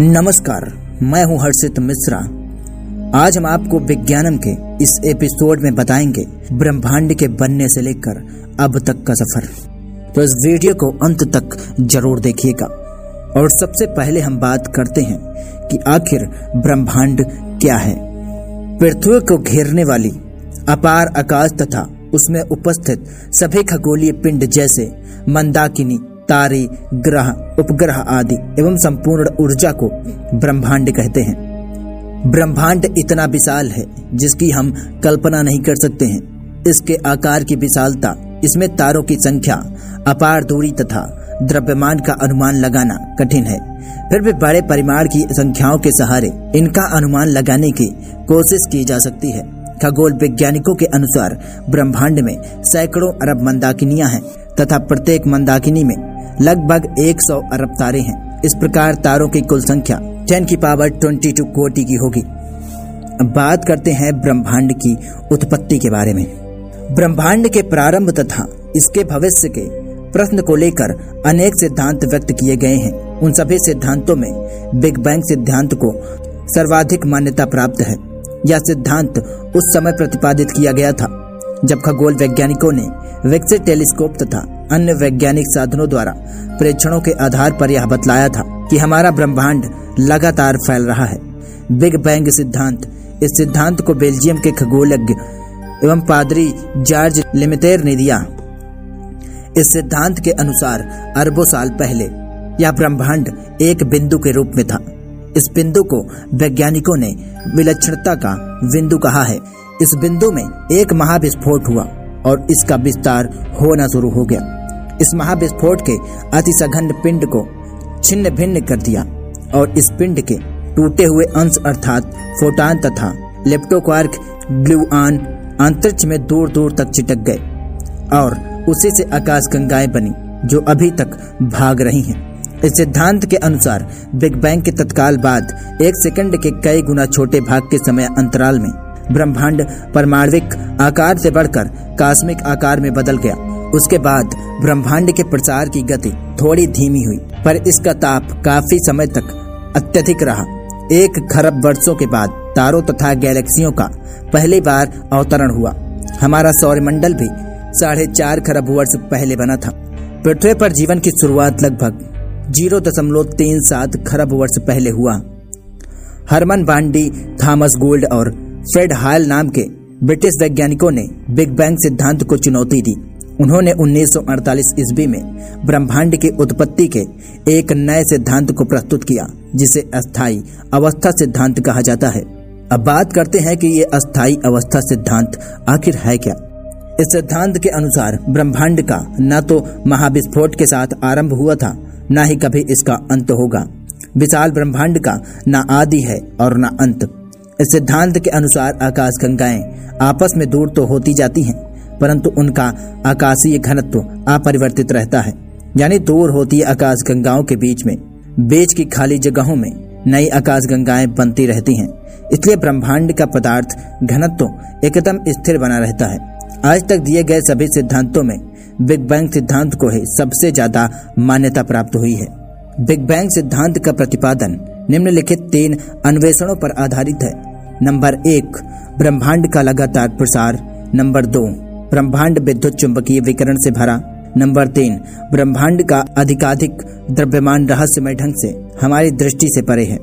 नमस्कार, मैं हूँ हर्षित मिश्रा। आज हम आपको विज्ञानम के इस एपिसोड में बताएँगे ब्रह्मांड के बनने से लेकर अब तक का सफ़र। तो इस वीडियो को अंत तक ज़रूर देखिएगा। और सबसे पहले हम बात करते हैं कि आखिर ब्रह्मांड क्या है। पृथ्वी को घेरने वाली अपार आकाश तथा उसमें उपस्थित सभी खगोलीय पिंड जैसे मंदाकिनी तारे, ग्रह, उपग्रह आदि एवं संपूर्ण ऊर्जा को ब्रह्मांड कहते हैं। ब्रह्मांड इतना विशाल है जिसकी हम कल्पना नहीं कर सकते हैं। इसके आकार की विशालता, इसमें तारों की संख्या, अपार दूरी तथा द्रव्यमान का अनुमान लगाना कठिन है। फिर भी बड़े परिमाण की संख्याओं के सहारे इनका अनुमान लगाने की कोशिश की जा सकती है। खगोल वैज्ञानिकों के अनुसार ब्रह्मांड में सैकड़ों अरब मंदाकिनियाँ हैं तथा प्रत्येक मंदाकिनी में लगभग 100 अरब तारे हैं। इस प्रकार तारों की कुल संख्या 10 की पावर 22 कोटि की होगी। अब बात करते हैं ब्रह्मांड की उत्पत्ति के बारे में। ब्रह्मांड के प्रारंभ तथा इसके भविष्य के प्रश्न को लेकर अनेक सिद्धांत व्यक्त किए गए हैं। उन सभी सिद्धांतों में बिग बैंग सिद्धांत को सर्वाधिक मान्यता प्राप्त है। यह सिद्धांत उस समय प्रतिपादित किया गया था, जब खगोल वैज्ञानिकों ने विकसित टेलीस्कोप तथा अन्य वैज्ञानिक साधनों द्वारा परीक्षणों के आधार पर यह बतलाया था कि हमारा ब्रह्मांड लगातार फैल रहा है। बिग बैंग सिद्धांत, इस सिद्धांत को बेल्जियम के खगोलज्ञ एवं पादरी जॉर्ज लिमिटेर ने दिया। इस सिद्धांत के अनुसार अरबों साल पहले यह ब्रह्मांड एक बिंदु के रूप में था। इस बिंदु को वैज्ञानिकों ने विलक्षणता का बिंदु कहा है। इस बिंदु में एक महाविस्फोट हुआ और इसका विस्तार होना शुरू हो गया। इस महाविस्फोट के अति सघन पिंड को छिन्न भिन्न कर दिया और इस पिंड के टूटे हुए अंश अर्थात फोटान तथा लेप्टोक्वार्क ग्लूआन अंतरिक्ष में दूर दूर तक चिटक गए और उसी से आकाश गंगाएँ बनी, जो अभी तक भाग रही हैं। इस सिद्धांत के अनुसार, बिग बैंग के तत्काल बाद एक सेकंड के कई गुना छोटे भाग के समय अंतराल में ब्रह्मांड परमाणविक आकार से बढ़कर कास्मिक आकार में बदल गया। उसके बाद ब्रह्मांड के प्रसार की गति थोड़ी धीमी हुई, पर इसका ताप काफ़ी समय तक अत्यधिक रहा। एक खरब वर्षों के बाद तारों तथा गैलेक्सियों का पहली बार अवतरण हुआ। हमारा सौरमंडल भी साढ़े चार खरब वर्ष पहले बना था। पृथ्वी पर जीवन की शुरुआत लगभग ज़ीरो दशमलव तीन सात खरब वर्ष पहले हुआ। हरमन बांडी, थॉमस गोल्ड और फ्रेड हायल नाम के ब्रिटिश वैज्ञानिकों ने बिग बैंग सिद्धांत को चुनौती दी। उन्होंने 1948 ईस्वी में ब्रह्मांड की उत्पत्ति के एक नए सिद्धांत को प्रस्तुत किया, जिसे अस्थाई अवस्था सिद्धांत कहा जाता है। अब बात करते हैं कि ये अस्थाई अवस्था सिद्धांत आखिर है क्या? इस सिद्धांत के अनुसार ब्रह्मांड का न तो महाविस्फोट के साथ आरंभ हुआ था, न ही कभी इसका अंत होगा। विशाल ब्रह्मांड का न आदि है और न अंत। इस सिद्धांत के अनुसार आकाश गंगाएँ आपस में दूर तो होती जाती हैं परंतु उनका आकाशीय घनत्व अपरिवर्तित रहता है। यानी दूर होती आकाश गंगाओं के बीच में, बीच की खाली जगहों में नई आकाश गंगाएँ बनती रहती हैं। इसलिए ब्रह्मांड का पदार्थ घनत्व एकदम स्थिर बना रहता है। आज तक दिए गए सभी सिद्धांतों में बिग बैंग सिद्धांत को ही सबसे ज़्यादा मान्यता प्राप्त हुई है। बिग बैंग सिद्धांत का प्रतिपादन निम्नलिखित तीन अन्वेषणों पर आधारित है। नंबर एक, ब्रह्मांड का लगातार प्रसार। नंबर दो ब्रह्मांड विद्युत चुंबकीय विकरण से भरा। नंबर तीन, ब्रह्मांड का अधिकाधिक द्रव्यमान रहस्यमय ढंग से हमारी दृष्टि से परे है।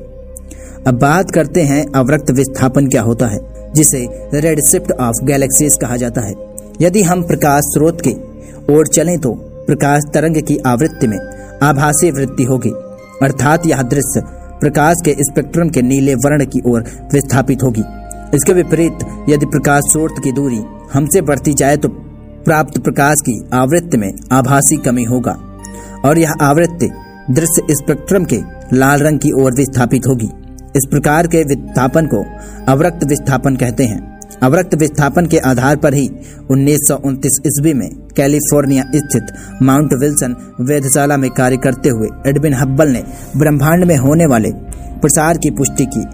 अब बात करते हैं अवरक्त विस्थापन क्या होता है, जिसे रेड शिफ्ट ऑफ़ गैलेक्सीज कहा जाता है। यदि हम प्रकाश स्रोत के ओर चलें तो प्रकाश तरंग की आवृत्ति में आभासी वृत्ति होगी, अर्थात यह दृश्य प्रकाश के स्पेक्ट्रम के नीले वर्ण की ओर विस्थापित होगी। इसके विपरीत, यदि प्रकाश स्रोत की दूरी हमसे बढ़ती जाए तो प्राप्त प्रकाश की आवृत्ति में आभासी कमी होगा, और यह आवृत्ति दृश्य स्पेक्ट्रम के लाल रंग की ओर विस्थापित होगी। इस प्रकार के विस्थापन को अवरक्त विस्थापन कहते हैं। अवरक्त विस्थापन के आधार पर ही उन्नीस ईस्वी में कैलिफ़ोर्निया स्थित माउंट विल्सन वेधशाला में कार्य करते हुए एडविन हब्बल ने ब्रह्मांड में होने वाले प्रसार की पुष्टि की।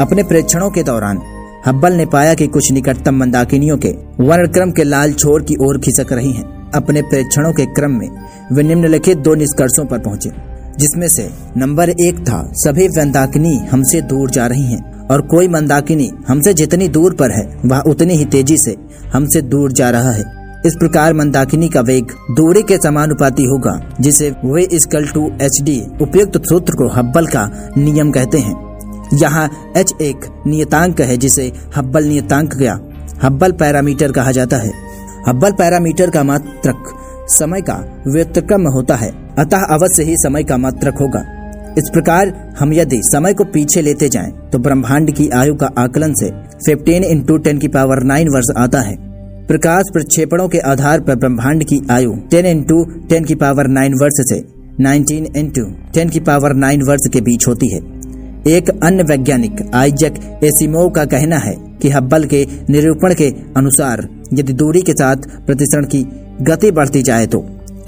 अपने प्रेक्षणों के दौरान हब्बल ने पाया कि कुछ निकटतम मंदाकिनियों के वर्णक्रम के लाल छोर की ओर खिसक रही हैं। अपने प्रेक्षणों के क्रम में वे निम्नलिखित दो निष्कर्षों पर पहुँचे, जिसमें से नंबर एक था, सभी मंदाकिनी हमसे दूर जा रही हैं, और कोई मंदाकिनी हमसे जितनी दूर पर है, वह उतनी ही तेज़ी से हमसे दूर जा रहा है इस प्रकार मंदाकिनी का वेग दूरी के समानुपाती होगा, जिसे V equal to H D उपयुक्त सूत्र को हब्बल का नियम कहते हैं यहाँ एच एक नियतांक है, जिसे हब्बल नियतांक गया। हब्बल पैरामीटर कहा जाता है। हब्बल पैरामीटर का मात्रक समय का व्युतक्रम होता है। अतः अवश्य ही समय का मात्रक होगा। इस प्रकार हम यदि समय को पीछे लेते जाएँ तो ब्रह्मांड की आयु का आकलन से 15 इंटू टेन की पावर 9 वर्ष आता है। प्रकाश प्रक्षेपणों के आधार पर ब्रह्मांड की आयु 10 इंटू टेन की पावर 9 वर्ष से 19 इंटू टेन की पावर 9 वर्ष के बीच होती है। एक अन्य वैज्ञानिक, आइजक एसिमोव का कहना है कि हब्बल के निरूपण के अनुसार यदि दूरी के साथ प्रतिसरण की गति बढ़ती जाए तो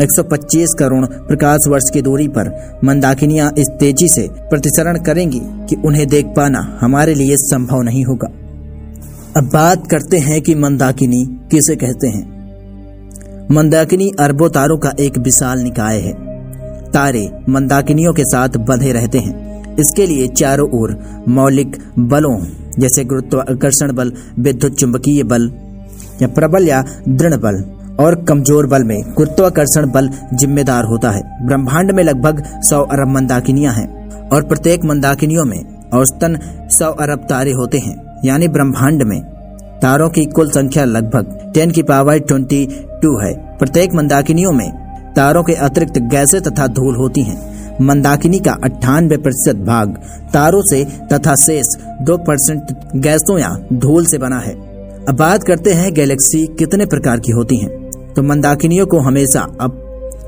125 करोड़ प्रकाश वर्ष की दूरी पर मंदाकिनियाँ इस तेज़ी से प्रतिसरण करेंगी कि उन्हें देख पाना हमारे लिए संभव नहीं होगा। अब बात करते हैं कि मंदाकिनी किसे कहते हैं। मंदाकिनी अरबों तारों का एक विशाल निकाय है। तारे मंदाकिनियों के साथ बंधे रहते हैं। इसके लिए चारों ओर मौलिक बलों, जैसे गुरुत्वाकर्षण बल, विद्युत चुंबकीय बल, या प्रबल या दृढ़ बल, और कमज़ोर बल में गुरुत्वाकर्षण बल जिम्मेदार होता है। ब्रह्मांड में लगभग सौ अरब मंदाकिनियाँ हैं, और प्रत्येक मंदाकिनियों में औसतन सौ अरब तारे होते हैं। यानी ब्रह्मांड में तारों की कुल संख्या लगभग टेन की पावर ट्वेंटी टू है। प्रत्येक मंदाकिनियों में तारों के अतिरिक्त गैसें तथा धूल होती हैं। मंदाकिनी का अट्ठानवे प्रतिशत भाग तारों से तथा शेष दो परसेंट गैसों या धूल से बना है। अब बात करते हैं गैलेक्सी कितने प्रकार की होती हैं। तो मंदाकिनियों को हमेशा अब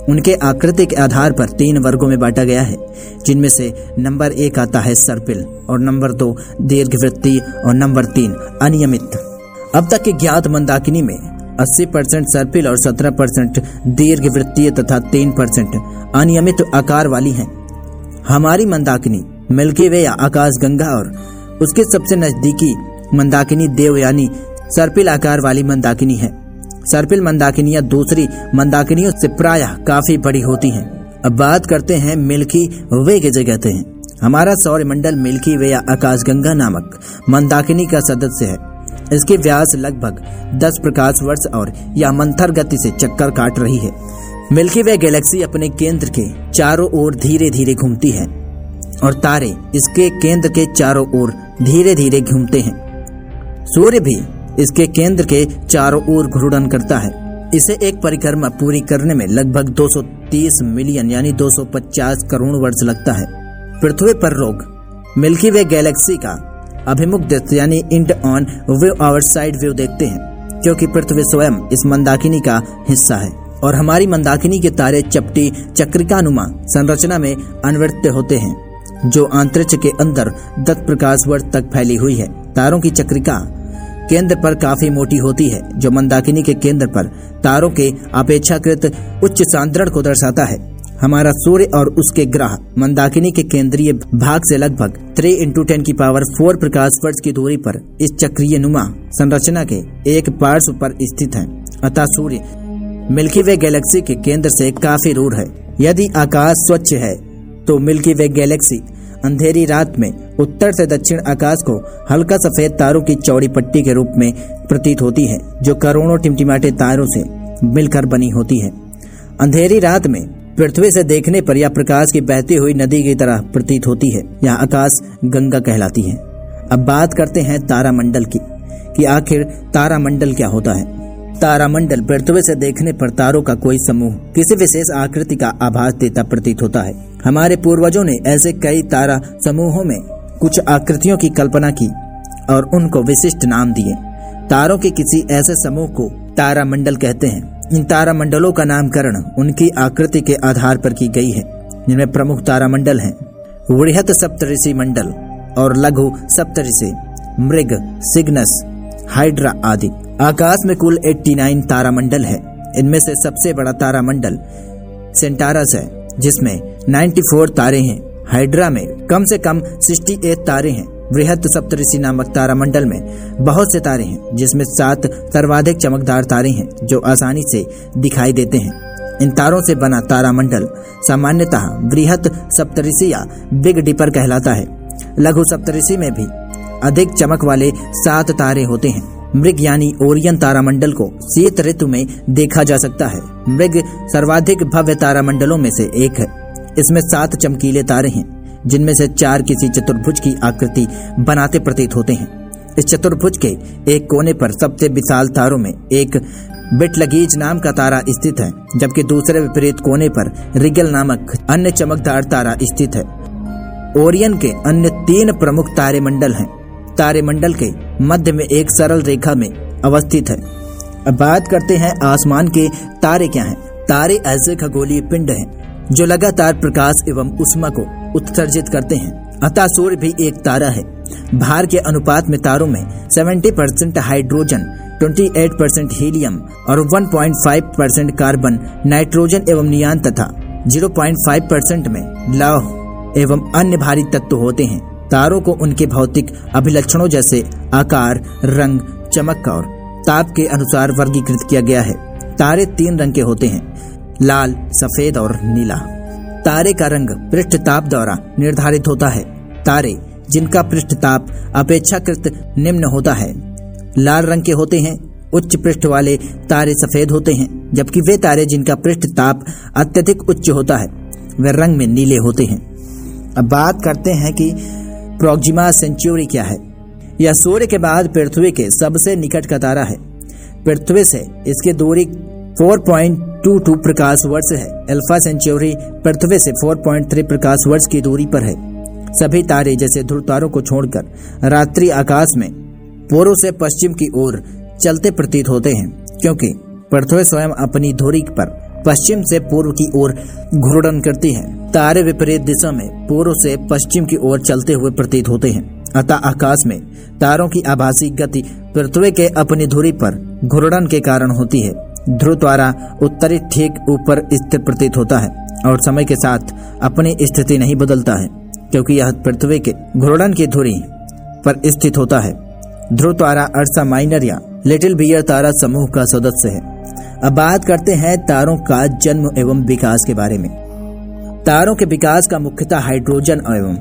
उनके आकृति के आधार पर तीन वर्गों में बांटा गया है, जिनमें से नंबर एक आता है सर्पिल और नंबर दो दीर्घवृत्ति और नंबर तीन अनियमित। अब तक के ज्ञात मंदाकिनी में 80 परसेंट सर्पिल और 17 परसेंट दीर्घ वृत्तीय तथा 3 परसेंट अनियमित आकार वाली हैं। हमारी मंदाकिनी मिल्की वे या आकाश गंगा और उसके सबसे नजदीकी मंदाकिनी देव यानी सर्पिल आकार वाली मंदाकिनी है। सर्पिल मंदाकिनियाँ दूसरी मंदाकिनियों से प्राय काफ़ी बड़ी होती हैं। अब बात करते हैं मिल्की वे के कहते हैं। हमारा सौर मंडल मिल्की वे या आकाशगंगा नामक मंदाकिनी का सदस्य है। इसकी व्यास लगभग 10 प्रकाश वर्ष और यह मंथर गति से चक्कर काट रही है। मिल्की वे गैलेक्सी अपने केंद्र के चारों ओर धीरे धीरे घूमती है और तारे इसके केंद्र के चारों ओर धीरे धीरे घूमते हैं। सूर्य भी इसके केंद्र के चारों ओर घूर्णन करता है। इसे एक परिक्रमा पूरी करने में लगभग 230 मिलियन यानी 250 करोड़ वर्ष लगता है। पृथ्वी पर लोग मिल्की वे गैलेक्सी का अभिमुख दृश्य यानी end on view or side view देखते हैं, क्योंकि पृथ्वी स्वयं इस मंदाकिनी का हिस्सा है। और हमारी मंदाकिनी के तारे चपटी चक्रिकानुमा संरचना में अनवृत्त होते हैं, जो अंतरिक्ष के अंदर दस प्रकाश वर्ष तक फैली हुई है। तारों की चक्रिका केंद्र पर काफ़ी मोटी होती है, जो मंदाकिनी के केंद्र पर तारों के अपेक्षाकृत उच्च सांद्रण को दर्शाता है। हमारा सूर्य और उसके ग्रह, मंदाकिनी के केंद्रीय भाग से लगभग थ्री इंटू टेन की पावर फोर प्रकाश वर्ष की दूरी पर इस चक्रीय नुमा संरचना के एक पार्श्व पर स्थित है। अतः सूर्य, मिल्की वे गैलेक्सी के केंद्र से काफ़ी दूर है। यदि आकाश स्वच्छ है तो मिल्की वे गैलेक्सी अंधेरी रात में उत्तर से दक्षिण आकाश को हल्का सफ़ेद तारों की चौड़ी पट्टी के रूप में प्रतीत होती है, जो करोड़ों टिमटिमाटे तारों से मिलकर बनी होती है। अंधेरी रात में पृथ्वी से देखने पर यह प्रकाश की बहती हुई नदी की तरह प्रतीत होती है यह आकाश गंगा कहलाती है। अब बात करते हैं तारामंडल की, कि आखिर तारामंडल क्या होता है? तारामंडल पृथ्वी से देखने पर तारों का कोई समूह, किसी विशेष आकृति का आभास देता प्रतीत होता है। हमारे पूर्वजों ने ऐसे कई तारा समूहों में कुछ आकृतियों की कल्पना की और उनको विशिष्ट नाम दिए। तारों के किसी ऐसे समूह को तारामंडल कहते हैं। इन तारामंडलों का नामकरण उनकी आकृति के आधार पर की गई है, जिनमें प्रमुख तारामंडल हैं। वृहत सप्तऋषि मंडल और लघु सप्तऋषि, मृग, सिग्नस, हाइड्रा आदि। आकाश में कुल 89 तारामंडल है। इनमें से सबसे बड़ा तारामंडल सेंटारस है, जिसमें 94 तारे हैं। हाइड्रा में कम से कम 68 तारे हैं। बृहद सप्तऋषि नामक तारामंडल में बहुत से तारे हैं, जिसमें सात सर्वाधिक चमकदार तारे हैं, जो आसानी से दिखाई देते हैं। इन तारों से बना तारामंडल सामान्यतः बृहत सप्तऋषि या बिग डिपर कहलाता है। लघु सप्तऋषि में भी अधिक चमक वाले सात तारे होते हैं। मृग यानी ओरियन तारामंडल को शीत ऋतु में देखा जा सकता है। मृग सर्वाधिक भव्य तारामंडलों में से एक है। इसमें सात चमकीले तारे हैं। जिनमें से चार किसी चतुर्भुज की आकृति बनाते प्रतीत होते हैं। इस चतुर्भुज के एक कोने पर सबसे विशाल तारों में एक बिटलगीज नाम का तारा स्थित है, जबकि दूसरे विपरीत कोने पर रिगल नामक अन्य चमकदार तारा स्थित है। ओरियन के अन्य तीन प्रमुख तारे मंडल हैं। तारे मंडल के मध्य में एक सरल रेखा में अवस्थित है। अब बात करते हैं आसमान के तारे क्या हैं। तारे ऐसे खगोलीय पिंड हैं, जो लगातार प्रकाश एवं उष्मा को उत्सर्जित करते हैं। अतः सूर्य भी एक तारा है। भार के अनुपात में तारों में 70 परसेंट हाइड्रोजन 28 परसेंट हीलियम और 1.5 परसेंट कार्बन नाइट्रोजन एवं नियान तथा 0.5 परसेंट में लौह एवं अन्य भारी तत्व होते हैं। तारों को उनके भौतिक अभिलक्षणों जैसे आकार, रंग, चमक और ताप के अनुसार वर्गीकृत किया गया है। तारे तीन रंग के होते हैं। लाल, सफ़ेद और नीला। तारे का रंग पृष्ठ ताप द्वारा निर्धारित होता है। तारे, जिनका पृष्ठ ताप अपेक्षाकृत निम्न होता है, लाल रंग के होते हैं, उच्च पृष्ठ वाले तारे सफ़ेद होते हैं, जबकि वे तारे जिनका पृष्ठ ताप अत्यधिक उच्च होता है, वे रंग में नीले होते हैं। अब बात करते हैं कि प्रोक्जिमा सेंचुरी क्या है। यह सूर्य के बाद पृथ्वी के सबसे निकट का तारा है। पृथ्वी से इसकी दूरी 4.22 प्रकाश वर्ष है। अल्फ़ा सेंचुरी पृथ्वी से 4.3 प्रकाश वर्ष की दूरी पर है। सभी तारे जैसे ध्रुव तारों को छोड़कर रात्रि आकाश में पूर्व से पश्चिम की ओर चलते प्रतीत होते हैं, क्योंकि पृथ्वी स्वयं अपनी धुरी पर पश्चिम से पूर्व की ओर घूर्णन करती है। तारे विपरीत दिशा में पूर्व से पश्चिम की ओर चलते हुए प्रतीत होते हैं। अतः आकाश में तारों की आभासी गति पृथ्वी के अपनी धुरी पर घूर्णन के कारण होती है। ध्रुव द्वारा उत्तरी ठीक ऊपर स्थित प्रतीत होता है और समय के साथ अपनी स्थिति नहीं बदलता है, क्योंकि यह पृथ्वी के घूर्णन की धुरी पर स्थित होता है। ध्रुव तारा अर्सा माइनर या लिटिल बियर तारा समूह का सदस्य है। अब बात करते हैं तारों का जन्म एवं विकास के बारे में। तारों के विकास का मुख्यतः हाइड्रोजन एवं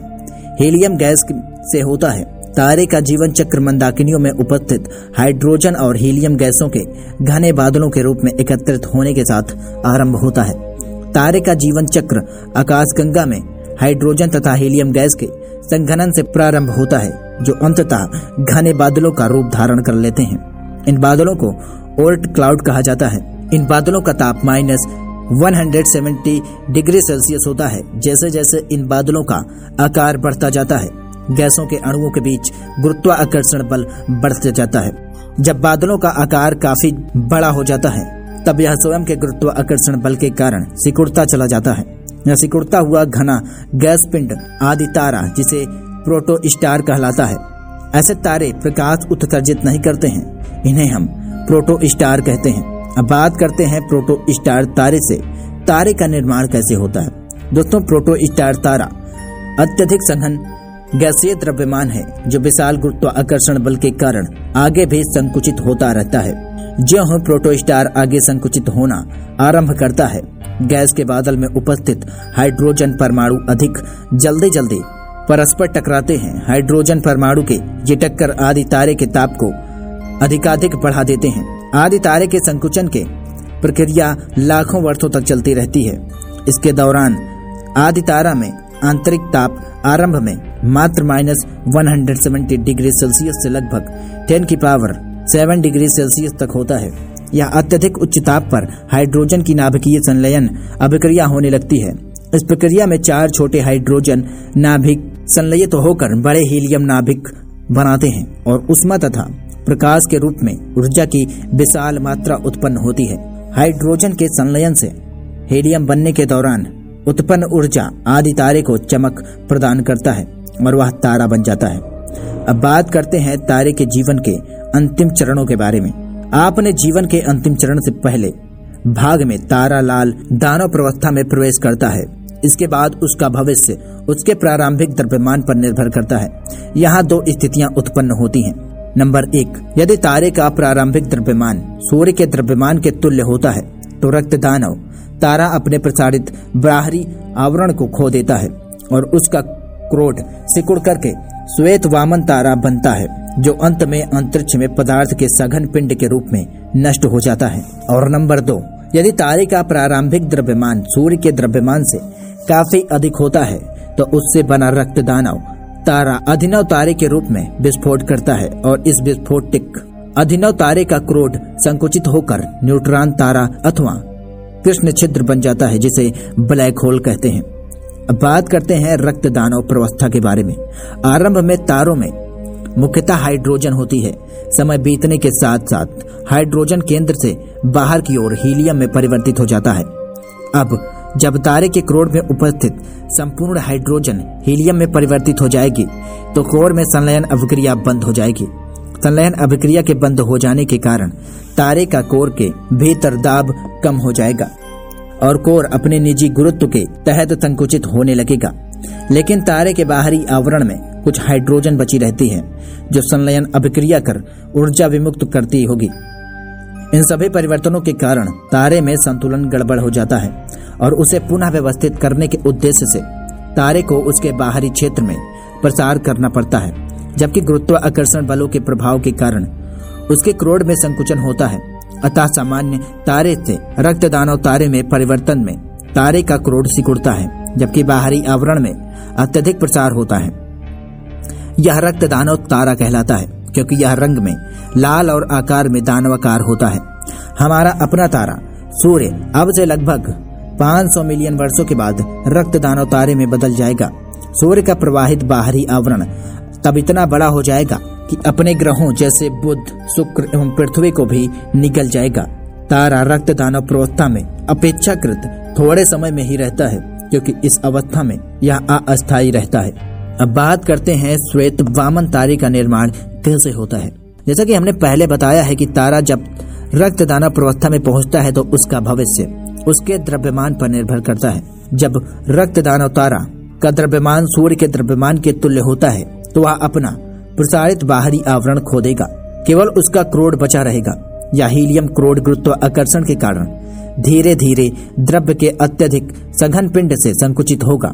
हीलियम गैस से होता है। तारे का जीवन चक्र मंदाकिनियों में उपस्थित, हाइड्रोजन और हीलियम गैसों के घने बादलों के रूप में एकत्रित होने के साथ आरंभ होता है। तारे का जीवन चक्र आकाशगंगा में हाइड्रोजन तथा हीलियम गैस के संघनन से प्रारंभ होता है, जो अंततः घने बादलों का रूप धारण कर लेते हैं। इन बादलों को ओर्ट क्लाउड कहा जाता है। इन बादलों का ताप माइनस 170 डिग्री सेल्सियस होता है जैसे जैसे इन बादलों का आकार बढ़ता जाता है। गैसों के अणुओं के बीच गुरुत्वाकर्षण बल बढ़ते जाता है। जब बादलों का आकार काफ़ी बड़ा हो जाता है, तब यह स्वयं के गुरुत्वाकर्षण बल के कारण सिकुड़ता चला जाता है। यह सिकुड़ता हुआ घना गैस पिंड आदि तारा, जिसे प्रोटो स्टार कहलाता है। ऐसे तारे प्रकाश उत्सर्जित नहीं करते हैं, इन्हें हम प्रोटो स्टार कहते हैं। अब बात करते हैं प्रोटो स्टार तारे से। तारे का निर्माण कैसे होता है? दोस्तों प्रोटो स्टार तारा अत्यधिक संघन गैसीय द्रव्यमान है, जो विशाल गुरुत्वाकर्षण बल के कारण आगे भी संकुचित होता रहता है। जो हम प्रोटो स्टार आगे संकुचित होना आरंभ करता है, गैस के बादल में उपस्थित हाइड्रोजन परमाणु अधिक जल्दी जल्दी परस्पर टकराते हैं। हाइड्रोजन परमाणु के ये टक्कर आदि तारे के ताप को अधिकाधिक बढ़ा देते हैं। आदि तारे के संकुचन के प्रक्रिया लाखों वर्षों तक चलती रहती है। इसके दौरान आदि तारा में आंतरिक ताप आरंभ में मात्र माइनस वन डिग्री सेल्सियस से लगभग 10 की पावर 7 डिग्री सेल्सियस तक होता है। यह अत्यधिक उच्च ताप पर हाइड्रोजन की नाभिकीय संलयन अभिक्रिया होने लगती है। इस प्रक्रिया में चार छोटे हाइड्रोजन नाभिक संलयित तो होकर बड़े हीलियम नाभिक बनाते हैं और उष्मा तथा प्रकाश के रूप में ऊर्जा की विशाल मात्रा उत्पन्न होती है। हाइड्रोजन के संलयन से हीलियम बनने के दौरान उत्पन्न ऊर्जा आदि तारे को चमक प्रदान करता है। और वह तारा बन जाता है। अब बात करते हैं तारे के जीवन के अंतिम चरणों के बारे में। आपने जीवन के अंतिम चरण से पहले भाग में तारा लाल दानव प्रवस्था में प्रवेश करता है। इसके बाद उसका भविष्य उसके प्रारंभिक द्रव्यमान पर निर्भर करता है। यहाँ दो स्थितियाँ उत्पन्न होती हैं। नंबर एक, यदि तारे का प्रारंभिक द्रव्यमान सूर्य के द्रव्यमान के तुल्य होता है तो रक्त दानव तारा अपने प्रसारित बाहरी आवरण को खो देता है और उसका क्रोध सिकुड़ करके श्वेत वामन तारा बनता है, जो अंत में अंतरिक्ष में पदार्थ के सघन पिंड के रूप में नष्ट हो जाता है। और नंबर दो, यदि तारे का प्रारंभिक द्रव्यमान सूर्य के द्रव्यमान से काफ़ी अधिक होता है तो उससे बना रक्त दानव तारा अधिनव तारे के रूप में विस्फोट करता है, और इस विस्फोटिक अधिनव तारे का क्रोध संकुचित होकर न्यूट्रॉन तारा अथवा कृष्ण छिद्र बन जाता है, जिसे ब्लैक होल कहते हैं। अब बात करते हैं रक्त दानव प्रवस्था के बारे में। आरंभ में तारों में। मुख्यतः हाइड्रोजन होती है। समय बीतने के साथ साथ हाइड्रोजन केंद्र से बाहर की ओर हीलियम में परिवर्तित हो जाता है। अब, जब तारे के क्रोड में उपस्थित संपूर्ण हाइड्रोजन हीलियम में परिवर्तित हो जाएगी तो कोर में संलयन अभिक्रिया बंद हो जाएगी। संलयन अभिक्रिया के बंद हो जाने के कारण तारे का कोर के भीतर दाब कम हो जाएगा। और कोर अपने निजी गुरुत्व के तहत संकुचित होने लगेगा। लेकिन तारे के बाहरी आवरण में कुछ हाइड्रोजन बची रहती है, जो संलयन अभिक्रिया कर ऊर्जा विमुक्त करती होगी। इन सभी परिवर्तनों के कारण तारे में संतुलन गड़बड़ हो जाता है और उसे पुनः व्यवस्थित करने के उद्देश्य से तारे को उसके बाहरी क्षेत्र में प्रसार करना पड़ता है, जबकि गुरुत्वाकर्षण बलों के प्रभाव के कारण उसके क्रोड में संकुचन होता है। अतः सामान्य तारे से रक्त दानव तारे में परिवर्तन में। तारे का क्रोड सिकुड़ता है, जबकि बाहरी आवरण में अत्यधिक प्रसार होता है। यह रक्त दानव तारा कहलाता है, क्योंकि यह रंग में, लाल और आकार में दानवाकार होता है। हमारा अपना तारा, सूर्य, अब से लगभग 500 मिलियन वर्षों के बाद रक्त दानव तारे में बदल जाएगा। सूर्य का प्रवाहित बाहरी आवरण तब इतना बड़ा हो जाएगा कि अपने ग्रहों जैसे बुध, शुक्र एवं पृथ्वी को भी निकल जाएगा। तारा रक्त दानव प्रवस्था में अपेक्षाकृत थोड़े समय में ही रहता है, क्योंकि इस अवस्था में यह अस्थायी रहता है। अब बात करते हैं श्वेत वामन तारे का निर्माण कैसे होता है। जैसा कि हमने पहले बताया है कि तारा जब रक्त दाना प्रवस्था में पहुँचता है तो उसका भविष्य उसके द्रव्यमान पर निर्भर करता है। जब रक्त दानव तारा का द्रव्यमान सूर्य के द्रव्यमान के तुल्य होता है तो वह अपना प्रसारित बाहरी आवरण खो देगा केवल उसका क्रोड बचा रहेगा। या हीलियम क्रोड गुरुत्व आकर्षण के कारण धीरे धीरे द्रव्य के अत्यधिक सघन पिंड से संकुचित होगा।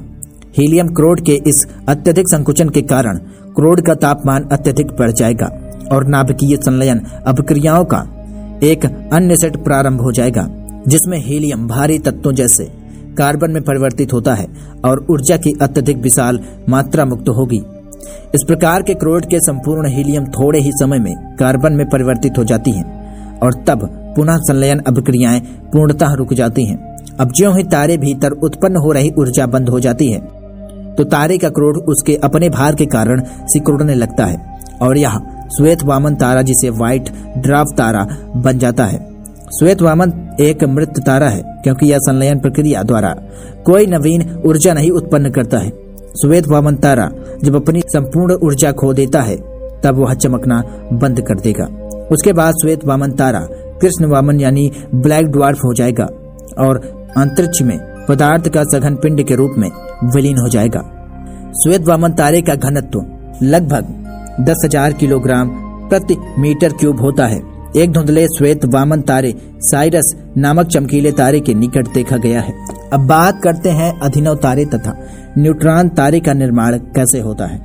हीलियम क्रोड के इस अत्यधिक संकुचन के कारण क्रोड का तापमान अत्यधिक बढ़ जाएगा और नाभिकीय संलयन अभिक्रियाओं का एक अन्य सेट प्रारंभ हो जाएगा, जिसमें हीलियम भारी तत्वों जैसे कार्बन में परिवर्तित होता है और ऊर्जा की अत्यधिक विशाल मात्रा मुक्त होगी। इस प्रकार के क्रोड के संपूर्ण हीलियम थोड़े ही समय में कार्बन में परिवर्तित हो जाती हैं, और तब पुनः संलयन अभिक्रियाएँ पूर्णतः रुक जाती हैं। अब ज्यो ही तारे भीतर उत्पन्न हो रही ऊर्जा बंद हो जाती है तो तारे का क्रोध उसके अपने भार के कारण सिकुड़ने लगता है, और यह श्वेत वामन तारा जिसे व्हाइट ड्राफ तारा बन जाता है। श्वेत वामन एक मृत तारा है, क्योंकि यह संलयन प्रक्रिया द्वारा कोई नवीन ऊर्जा नहीं उत्पन्न करता है। श्वेत वामन तारा जब अपनी संपूर्ण ऊर्जा खो देता है, तब वह चमकना बंद कर देगा। उसके बाद श्वेत वामन तारा कृष्ण वामन यानी ब्लैक ड्वार्फ हो जाएगा और अंतरिक्ष में पदार्थ का सघन पिंड के रूप में विलीन हो जाएगा। श्वेत वामन तारे का घनत्व लगभग दस हज़ार किलोग्राम प्रति मीटर क्यूब होता है। एक धुंधले श्वेत वामन तारे साइरस नामक चमकीले तारे के निकट देखा गया है। अब बात करते हैं अधिनव तारे तथा न्यूट्रॉन तारे का निर्माण कैसे होता है।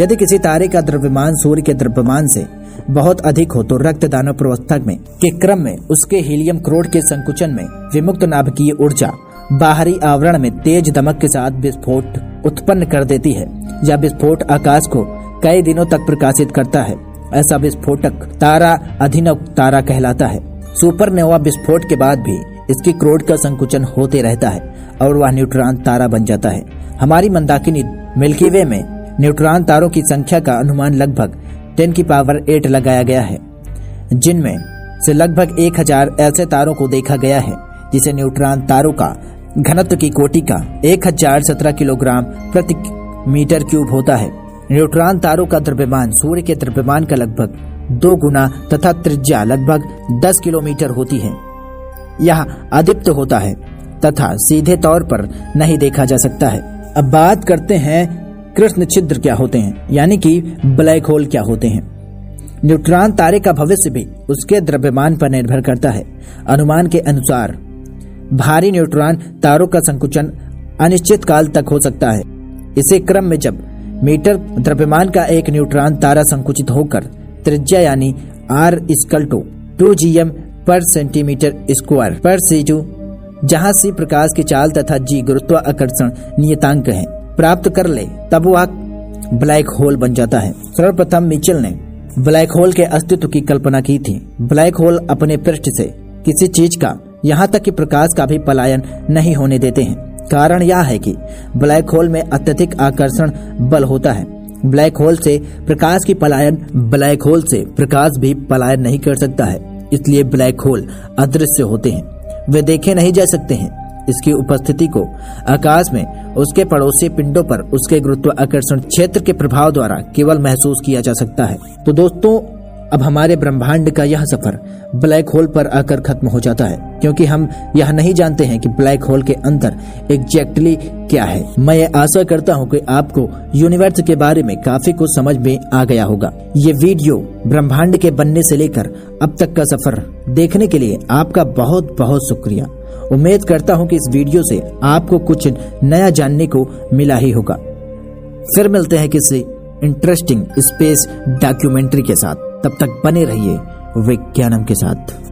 यदि किसी तारे का द्रव्यमान सूर्य के द्रव्यमान से बहुत अधिक हो तो रक्त दानव प्रवस्था में के क्रम में उसके हीलियम क्रोड के संकुचन में विमुक्त नाभिकीय ऊर्जा बाहरी आवरण में तेज दमक के साथ विस्फोट उत्पन्न कर देती है यह विस्फोट आकाश को कई दिनों तक प्रकाशित करता है। ऐसा विस्फोटक तारा अभिनव तारा कहलाता है। सुपरनोवा विस्फोट के बाद भी इसकी क्रोड का संकुचन होते रहता है और वह न्यूट्रॉन तारा बन जाता है। हमारी मंदाकिनी मिल्की वे में न्यूट्रॉन तारों की संख्या का अनुमान लगभग टेन की पावर एट लगाया गया है, जिनमें से लगभग एक हज़ार ऐसे तारों को देखा गया है, जिसे न्यूट्रॉन तारों का घनत्व की कोटि का एक हज़ार सत्रह किलोग्राम प्रति मीटर क्यूब होता है। न्यूट्रॉन तारों का द्रव्यमान सूर्य के द्रव्यमान का लगभग दो गुना तथा त्रिज्या लगभग दस किलोमीटर होती है। यह अधिप्त होता है तथा सीधे तौर पर नहीं देखा जा सकता है। अब बात करते हैं कृष्ण छिद्र क्या होते हैं, यानी कि ब्लैक होल क्या होते हैं। न्यूट्रॉन तारे का भविष्य भी उसके द्रव्यमान पर निर्भर करता है। अनुमान के अनुसार भारी न्यूट्रॉन तारों का संकुचन अनिश्चित काल तक हो सकता है। इसी क्रम में जब मीटर द्रव्यमान का एक न्यूट्रॉन तारा संकुचित होकर त्रिज्या यानी R is equal to G M पर सेंटीमीटर स्क्वायर पर सी टू जहाँ सी प्रकाश की चाल तथा जी गुरुत्वाकर्षण नियतांक है। प्राप्त कर ले, तब वह ब्लैक होल बन जाता है। सर्वप्रथम मिचेल ने ब्लैक होल के अस्तित्व की कल्पना की थी। ब्लैक होल अपने पृष्ठ से किसी चीज़ का, यहाँ तक कि प्रकाश का भी पलायन नहीं होने देते हैं। कारण यह है कि ब्लैक होल में अत्यधिक आकर्षण बल होता है। ब्लैक होल से प्रकाश की पलायन ब्लैक होल से प्रकाश भी पलायन नहीं कर सकता है, इसलिए ब्लैक होल अदृश्य होते हैं। वे देखे नहीं जा सकते हैं। इसकी उपस्थिति को आकाश में उसके पड़ोसी पिंडों पर उसके गुरुत्वाकर्षण क्षेत्र के प्रभाव द्वारा केवल महसूस किया जा सकता है। तो दोस्तों अब हमारे ब्रह्मांड का यह सफ़र ब्लैक होल पर आकर खत्म हो जाता है, क्योंकि हम यह नहीं जानते हैं कि ब्लैक होल के अंदर एग्जैक्टली क्या है। मैं आशा करता हूँ कि आपको यूनिवर्स के बारे में काफ़ी कुछ समझ में आ गया होगा। ये वीडियो ब्रह्मांड के बनने से लेकर अब तक का सफ़र देखने के लिए आपका बहुत बहुत शुक्रिया। उम्मीद करता हूँ कि इस वीडियो से आपको कुछ नया जानने को मिला ही होगा। फिर मिलते हैं किसी इंटरेस्टिंग स्पेस डॉक्यूमेंट्री के साथ। तब तक बने रहिए विज्ञानम के साथ।